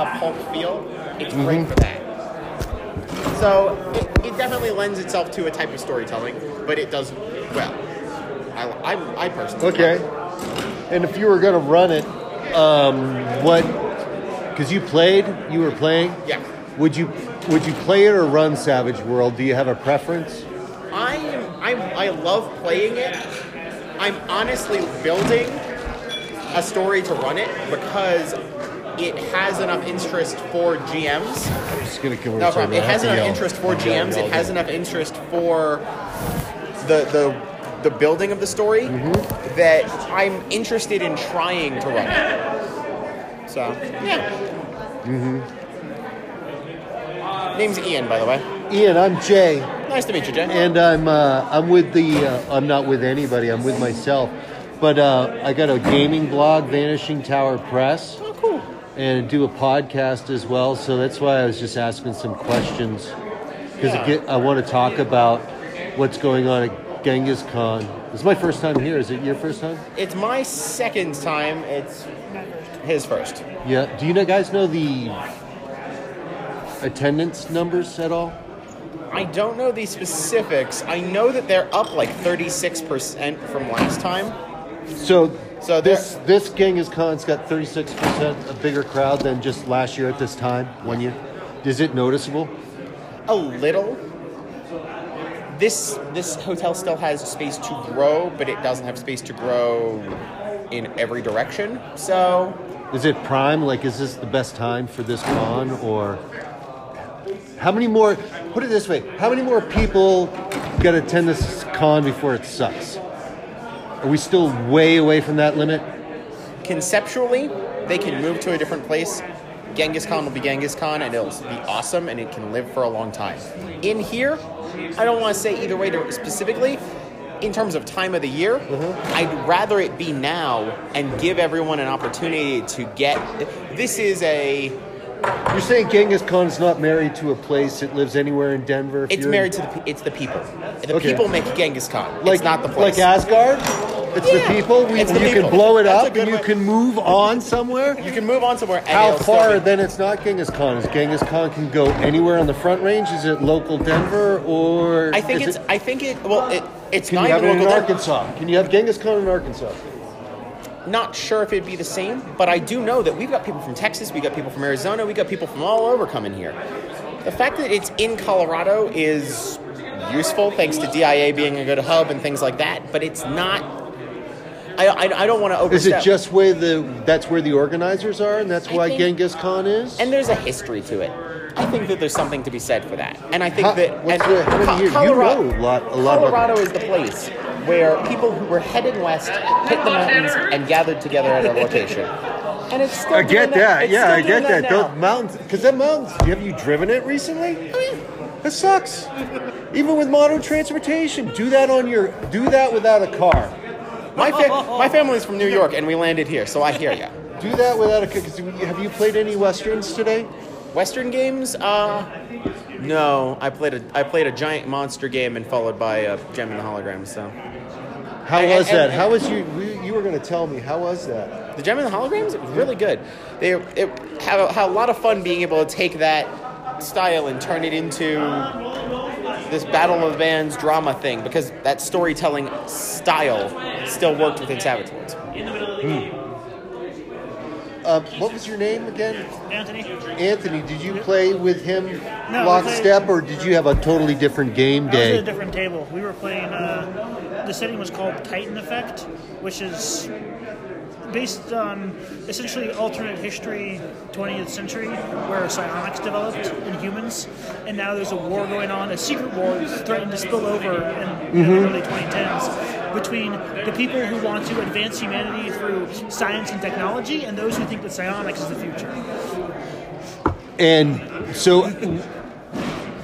uh, pulp feel, it's great for that. So it, it definitely lends itself to a type of storytelling, but it does well. I, I, I personally Okay. And if you were going to run it, um, what? Because you played, you were playing. Yeah. Would you would you play it or run Savage World? Do you have a preference? I am I'm, I love playing it. I'm honestly building a story to run it because it has enough interest for GMs. I'm just gonna over. No problem. It has enough interest for GMs. It has enough interest for the the the building of the story Mm-hmm. that I'm interested in trying to run it. So yeah. Mm-hmm. Name's Ian, by the way. Ian, I'm Jay, Nice to meet you, Jay. and I'm uh, I'm with the uh, I'm not with anybody. I'm with myself, but uh, I got a gaming blog, Vanishing Tower Press. oh, cool. And do a podcast as well. So that's why I was just asking some questions because Yeah. I want to talk about what's going on at Genghis Con. This is my first time here. Is it your first time? It's my second time. It's his first. Yeah. Do you know, guys know the attendance numbers at all? I don't know the specifics. I know that they're up like 36% from last time. So, So this this Genghis Con's got 36 percent a bigger crowd than just last year at this time, one year. Is it noticeable? A little. This this hotel still has space to grow, but it doesn't have space to grow in every direction. So Is it prime? Like, is this the best time for this con, or how many more? Put it this way: How many more people got to attend this con before it sucks? Are we still way away from that limit? conceptually, they can move to a different place. Genghis Con will be Genghis Con, and it'll be awesome, and it can live for a long time. In here, I don't want to say either way to specifically. In terms of time of the year, mm-hmm. I'd rather it be now and give everyone an opportunity to get. This is a. You're saying Genghis Con is not married to a place; it lives anywhere in Denver. It's married to the. It's the people. The Okay. people make Genghis Con. like it's not the place. like Asgard. It's Yeah, the people. We, it's the you people. can blow it That's up, and you way- can move on somewhere. you can move on somewhere. How far then it's not Genghis Con? Is Genghis Con can go anywhere on the front range? Is it local Denver or? I think it's. It, I think it. Well, it, it's can not you have even it in local. Denver. Arkansas? Can you have Genghis Con in Arkansas? Not sure if it'd be the same, but I do know that we've got people from Texas, we got people from Arizona, we got people from all over coming here. The fact that it's in Colorado is useful, thanks to DIA being a good hub and things like that. But it's not. I, I, I don't want to Is it just where the that's where the organizers are, and that's I why think- Genghis Con is? And there's a history to it. I think that there's something to be said for that. And I think How- that what's and the- how many Co- years? You Colorado, know a lot- a lot about- Colorado is the place where people who were heading west hit the mountains and gathered together at a location. And it's still I doing get that. It's Yeah, still I doing get that. now. Those mountains, because that mountains. Have you driven it recently? I mean, That sucks. Even with modern transportation, do that on your. Do that without a car. My, fa- my family's from New York, and we landed here, so I hear ya. Do that without a car. 'cause have you played any westerns today? Western games? Uh, no. I played a I played a giant monster game and followed by a Jem and the Hologram. So How was and- that? and- How was you? You were going to tell me. How was that? the Jem and the Holograms it was really good. They it had a, had a lot of fun being able to take that style and turn it into this battle of the bands drama thing because that storytelling style still worked within Savage Worlds. Uh, what was your name again? Anthony. Anthony. Did you play with him No, lockstep, or did you have a totally different game I was at a day? different table. We were playing. Uh, the setting was called Titan Effect, which is based on essentially alternate history, 20th century, where psionics developed in humans, and now there's a war going on, a secret war that's threatening to spill over in, in the mm-hmm. early 2010s between the people who want to advance humanity through science and technology and those who think that psionics is the future. And so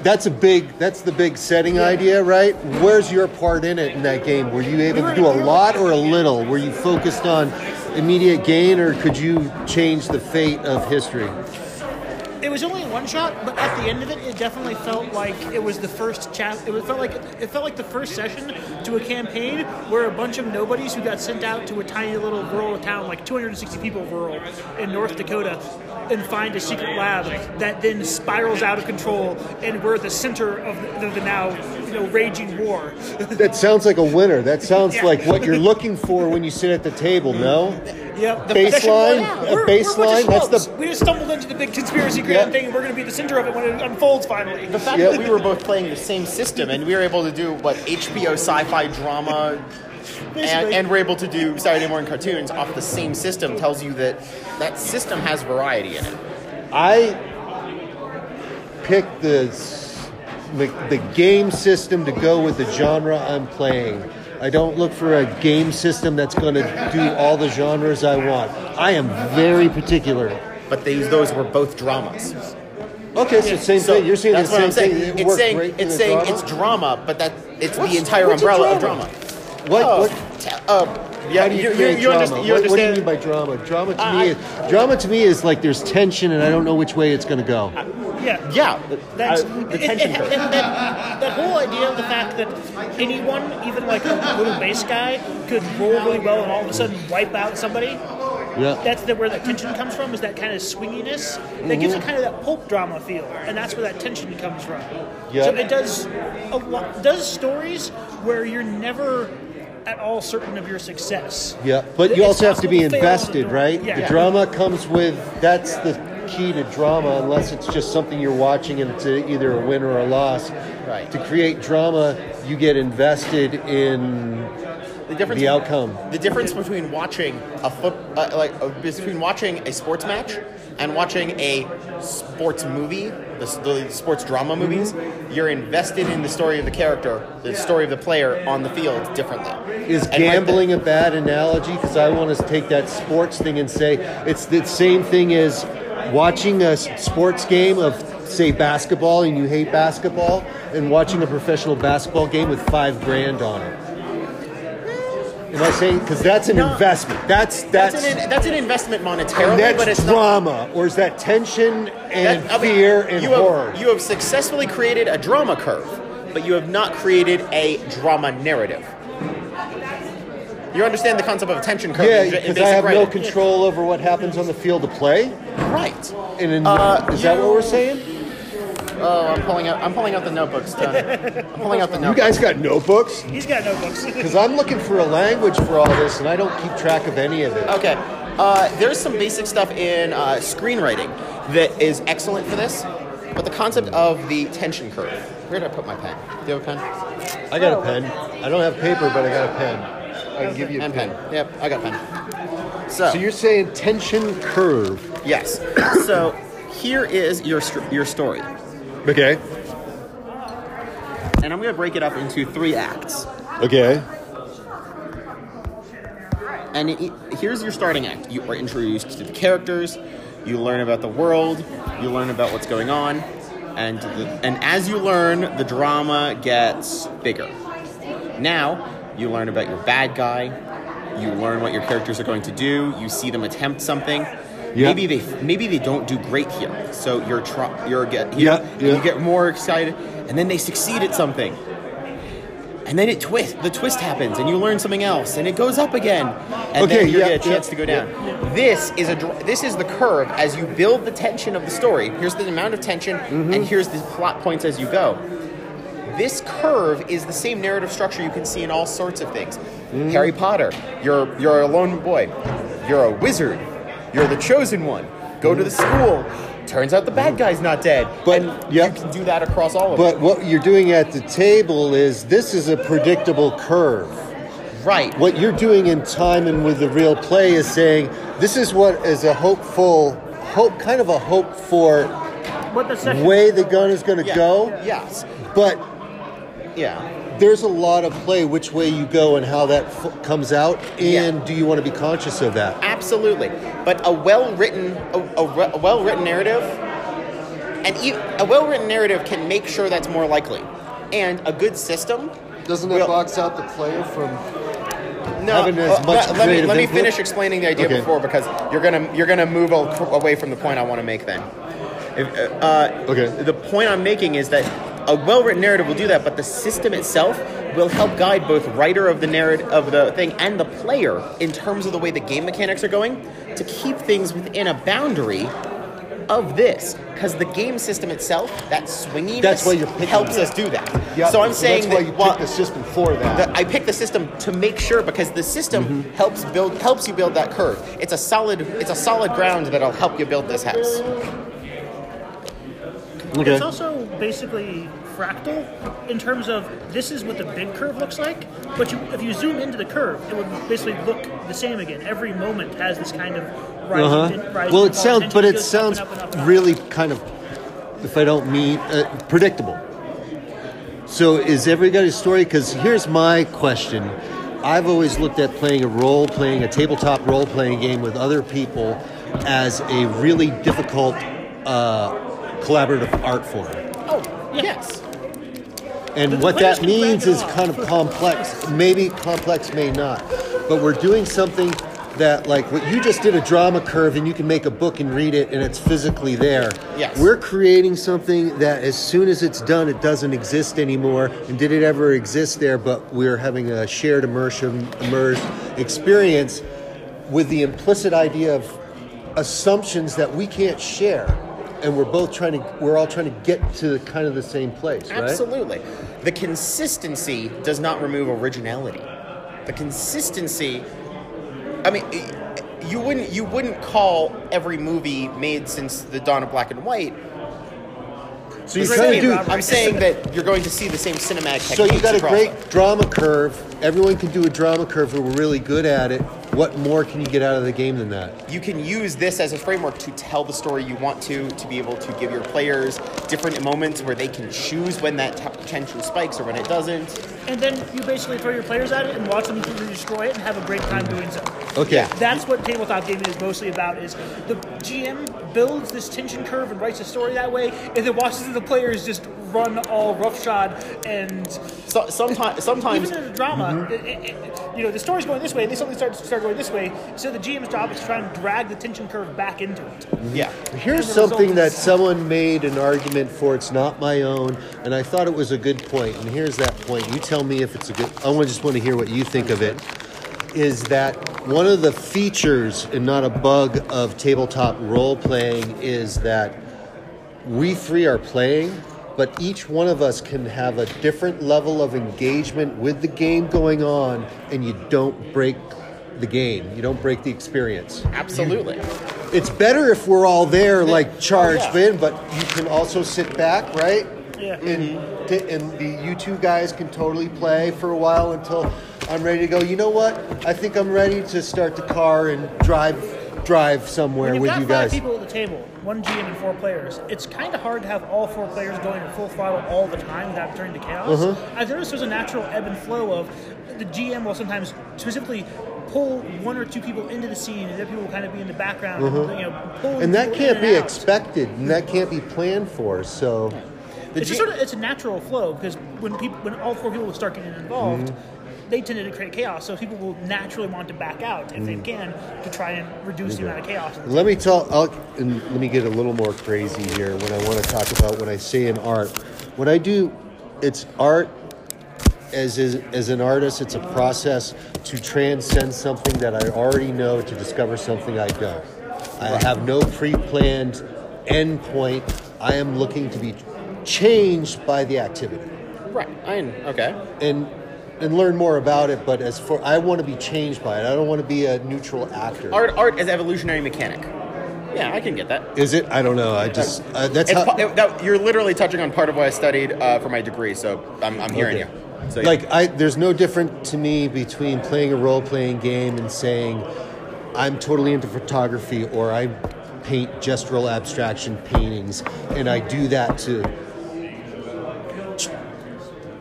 that's a big that's the big setting idea, right? Where's your part in it in that game? Were you able We to do a lot or a little? Were you focused on immediate gain or could you change the fate of history? It was only one shot, but at the end of it, it definitely felt like it was the first chap. It felt like it felt like the first session to a campaign where a bunch of nobodies who got sent out to a tiny little rural town, like 260 people rural in North Dakota, and find a secret lab that then spirals out of control, and we're the center of the, the now know raging war. That sounds like a winner. That sounds Yeah. like what you're looking for when you sit at the table. No. Yep. Baseline? Yeah, A we're- we're a baseline? That's the- We just stumbled into the big conspiracy grand Yeah. thing, and we're going to be the center of it when it unfolds finally. The fact Yep. that we were both playing the same system and we were able to do what HBO sci-fi drama and, and we're able to do Saturday morning cartoons off the same system tells you that that system has variety in it. I picked the s- the the game system to go with the genre I'm playing. I don't look for a game system that's going to do all the genres I want. I am very particular. But these those were both dramas. Okay, so same So thing. You're saying that's the what same I'm saying. thing. It It's worked saying great in it's the saying drama? it's drama, but that it's What's- the entire what's a umbrella of drama? drama. What? Oh, what t- uh, yeah, do you, you, you, you, drama? understand, you what, what do you mean by drama? Drama to I- me, is, drama to me is like there's tension, and I don't know which way it's going to go. Yeah. yeah, That's uh, the it- it- tension it- that, that, that whole idea of the fact that anyone, even like a little base guy, could roll really well and all of a sudden wipe out somebody. Yeah. That's the, where that tension comes from. Is that kind of swinginess that gives it kind of that pulp drama feel, and that's where that tension comes from. Yeah. So it does a lot, does stories where you're never at all certain of your success. Yeah, but you It's also have to be possible to invested, right? Yeah. The Yeah. drama comes with that's the key to drama, unless it's just something you're watching and it's either a win or a loss. Right. To create drama, you get invested in the difference the outcome. The difference between watching a foot, uh, like uh, between watching a sports match and watching a sports movie, the, the sports drama movies, you're invested in the story of the character, the story of the player on the field differently. Is And gambling a bad analogy? Because I want to take that sports thing and say it's the same thing as watching a sports game of, say, basketball and you hate basketball, and watching a professional basketball game with five grand on it. Am I saying? Because that's an No. investment. That's That's, that's. an, that's an investment monetarily, and that's but it's not. drama, or is that tension and that- I mean, fear and you horror? Have, you have successfully created a drama curve, but you have not created a drama narrative. You understand the concept of a tension curve? yeah, in- in because I have no writing. control over what happens on the field of play. Right. And in, Uh, is that you- what we're saying? Oh, I'm pulling out. I'm pulling out the notebooks. Tony. I'm pulling out the notebooks. You notebooks. guys got notebooks? He's got notebooks. Because I'm looking for a language for all this, and I don't keep track of any of it. Okay. Uh, there's some basic stuff in uh, screenwriting that is excellent for this, but the concept of the tension curve. Where did I put my pen? Do you have a pen? I got a pen. I don't have paper, but I got a pen. I can give you a And pen. pen. Yep, I got a pen. So, So you're saying tension curve? yes. so here is your str- your story, Okay. and I'm going to break it up into three acts. Okay. And it, here's your starting act. You are introduced to the characters, you learn about the world, you learn about what's going on, and the, and as you learn, the drama gets bigger. Now, you learn about your bad guy, you learn what your characters are going to do, you see them attempt something. Yeah. Maybe they maybe they don't do great here, so you're try, you're get Yeah, you, yeah. you get more excited, and then they succeed at something, and then it twist. The twist happens, and you learn something else, and it goes up again, and Okay, then you yeah, get a chance to go down. This is a this is the curve as you build the tension of the story. Here's the amount of tension, Mm-hmm. and here's the plot points as you go. This curve is the same narrative structure you can see in all sorts of things. Mm-hmm. Harry Potter, you're you're a lone boy, you're a wizard, you're the chosen one. Go to the school. Turns out the bad guy's not dead. But- and yeah. you can do that across all of them. But what you're doing at the table is this is a predictable curve. Right. What you're doing in time and with the real play is saying this is what is a hopeful, hope, kind of a hope for What the way the gun is going to Yeah. go. Yes. But Yeah. there's a lot of play which way you go and how that f- comes out. And Yeah. do you want to be conscious of that? Absolutely, but a well-written, a, a, re- a well-written narrative, and e- a well-written narrative can make sure that's more likely. And a good system. Doesn't that Well- box out the player from? No, Having as uh, much let, let me let me finish explaining the idea Okay. before because you're gonna you're gonna move away from the point I want to make. Then, If, uh, uh, Okay. The point I'm making is that a well-written narrative will do that, but the system itself will help guide both writer of the narrative of the thing and the player in terms of the way the game mechanics are going to keep things within a boundary of this. Because the game system itself, that swinginess, That's why you're helps us do that. Yeah, so I'm saying that's why that you while- pick the system for that. the, I picked the system to make sure because the system Mm-hmm. helps build helps you build that curve. It's a solid it's a solid ground that'll help you build this house. Okay. It's also basically fractal in terms of this is what the big curve looks like, but you, if you zoom into the curve, it would basically look the same again. Every moment has this kind of rising, Uh-huh. rising Well, it sounds, but it sounds up and up and up. really kind of, if I don't mean, uh, predictable. So is everybody's story? Because here's my question. I've always looked at playing a role playing, a tabletop role playing game with other people as a really difficult uh, collaborative art form. Oh, yes. And The what that means is kind of complex. Maybe complex, may not. But we're doing something that, like what you just did a drama curve, and you can make a book and read it, and it's physically there. Yes. We're creating something that, as soon as it's done, it doesn't exist anymore. And did it ever exist there? But we're having a shared immersion, immersed experience with the implicit idea of assumptions that we can't share. And we're both trying to, we're all trying to get to kind of the same place, right? Absolutely. The consistency does not remove originality. The consistency I mean you wouldn't you wouldn't call every movie made since the dawn of black and white So you're trying to do. I'm saying that you're going to see the same cinematic So you got a great them. drama curve. Everyone can do a drama curve. We're really good at it. What more can you get out of the game than that? you can use this as a framework to tell the story you want to, to be able to give your players different moments where they can choose when that t- tension spikes or when it doesn't. And then you basically throw your players at it and watch them destroy it and have a great time doing so. Okay. Yeah. That's what tabletop gaming is mostly about. Is the GM builds this tension curve and writes a story that way, and then watches the players just run all roughshod and So, sometimes, sometimes even in a drama, mm-hmm. it, it, it- you know, the story's going this way, and they suddenly start start going this way. So the GM's job is to try and drag the tension curve back into it. Mm-hmm. yeah. Here's something result that is- someone made an argument for. It's not my own, and I thought it was a good point. And here's that point. You tell me if it's a good. I just want to hear what you think of it. Is that one of the features and not a bug of tabletop role playing? Is that we three are playing, but each one of us can have a different level of engagement with the game going on, and you don't break the game. You don't break the experience. Absolutely. It's better if we're all there, like charged Oh, yeah. in, but you can also sit back, right? Yeah. And, mm-hmm. t- and the you two guys can totally play for a while until I'm ready to go. You know what? I think I'm ready to start the car and drive drive somewhere with got you guys. people at the table, one GM and four players, it's kind of hard to have all four players going at full throttle all the time without turning to chaos. Uh-huh. I've noticed there's a natural ebb and flow of the GM will sometimes specifically pull one or two people into the scene, and other people will kind of be in the background. and, you know. And that can't be out. expected, and that can't be planned for. So, It's G- sort of it's a natural flow because when people when all four people start getting involved. Mm-hmm. They tend to create chaos, so people will naturally want to back out if Mm. they can to try and reduce the amount of chaos. let me tell. I'll, and let me get a little more crazy here when I want to talk about when I say in art. When I do, it's art as is, as an artist. It's a process to transcend something that I already know to discover something I don't. I have no pre-planned end point. I am looking to be changed by the activity right. I okay. and and learn more about it. But as for I want to be changed by it. I don't want to be a neutral actor. Art art as evolutionary mechanic. Yeah, I can get that. Is it? I don't know. I just uh, that's how. pa- that, you're literally touching on part of what I studied uh, for my degree, so I'm, I'm hearing Okay. you. So yeah. like I, there's no different to me between playing a role-playing game and saying I'm totally into photography or I paint gestural abstraction paintings, and I do that to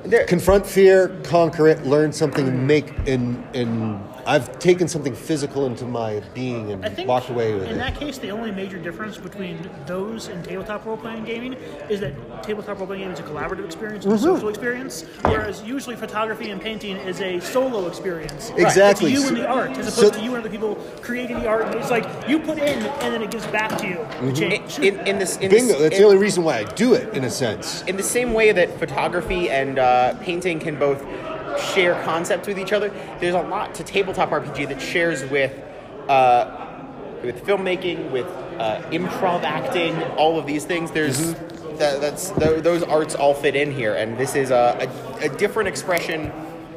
There- confront fear, conquer it, learn something, and make and and I've taken something physical into my being and I think walked away with in it. In that case, the only major difference between those and tabletop role playing gaming is that tabletop role playing gaming is a collaborative experience, Mm-hmm. a social experience, whereas usually photography and painting is a solo experience. Exactly. It's you and the art, as so- opposed to you and the people creating the art. It's like you put in, and then it gives back to you. Mm-hmm. The change. In, in this, in Bingo. this, That's in, the only reason why I do it, in a sense. in the same way that photography and uh, painting can both share concepts with each other, there's a lot to tabletop RPG that shares with uh, with filmmaking, with uh, improv acting, all of these things. There's that, that's th- those arts all fit in here, and this is a, a, a different expression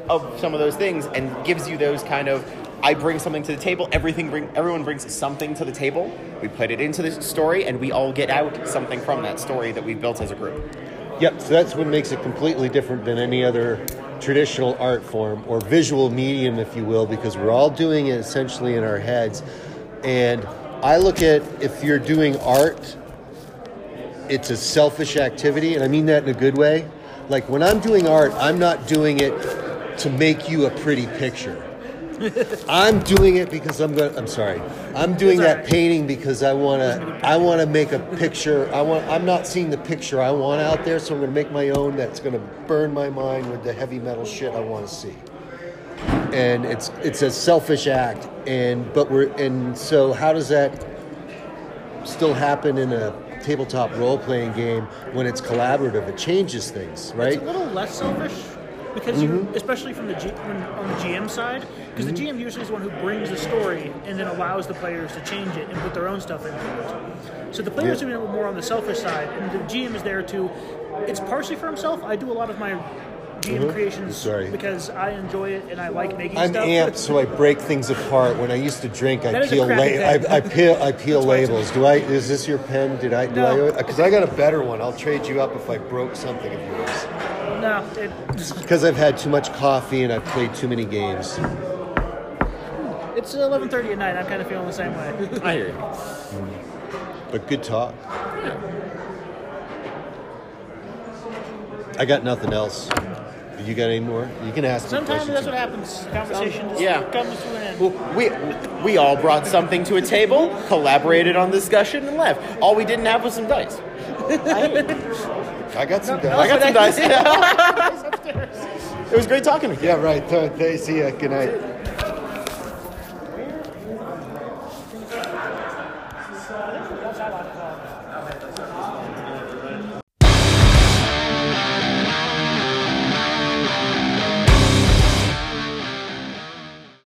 of some of those things, and gives you those kind of. I bring something to the table. Everything bring everyone brings something to the table. We put it into the story, and we all get out something from that story that we've built as a group. Yep. So that's what makes it completely different than any other traditional art form or visual medium, if you will, because we're all doing it essentially in our heads. And I look at if you're doing art, it's a selfish activity, and I mean that in a good way. Like when I'm doing art, I'm not doing it to make you a pretty picture. I'm doing it because I'm going. I'm sorry. I'm doing that alright. painting because I want to. I want to make a picture. I want. I'm not seeing the picture I want out there, so I'm going to make my own. That's going to burn my mind with the heavy metal shit I want to see. And it's it's a selfish act, and but we're and so how does that still happen in a tabletop role playing game when it's collaborative? It changes things, right? It's a little less selfish because you, mm-hmm. especially from the G, on the GM side, because the mm-hmm. GM usually is the one who brings the story and then allows the players to change it and put their own stuff into it. So the players Yeah. are more on the selfish side, and the GM is there to. It's partially for himself. I do a lot of my GM mm-hmm. creations Sorry. because I enjoy it and I like making stuff. I'm stuff. amped, so I break things apart. When I used to drink, I peel, la- I, I peel, I peel That's why it's- labels. Do I? Is this your pen? Did I? Do No. I? Because I got a better one. I'll trade you up if I broke something of yours. No, it, Because I've had too much coffee and I've played too many games. it's 11:30 at night. I'm kind of feeling the same way. I hear you. Hmm. But good talk. I got nothing else. You got any more? You can ask. me Sometimes questions. that's what happens. Conversation just Yeah. comes to an end. Well, we we all brought something to a table, collaborated on discussion, and left. All we didn't have was some dice. I got some I guys. got some dice. it was great talking with you. Yeah, right. Th- th- See ya. Good night.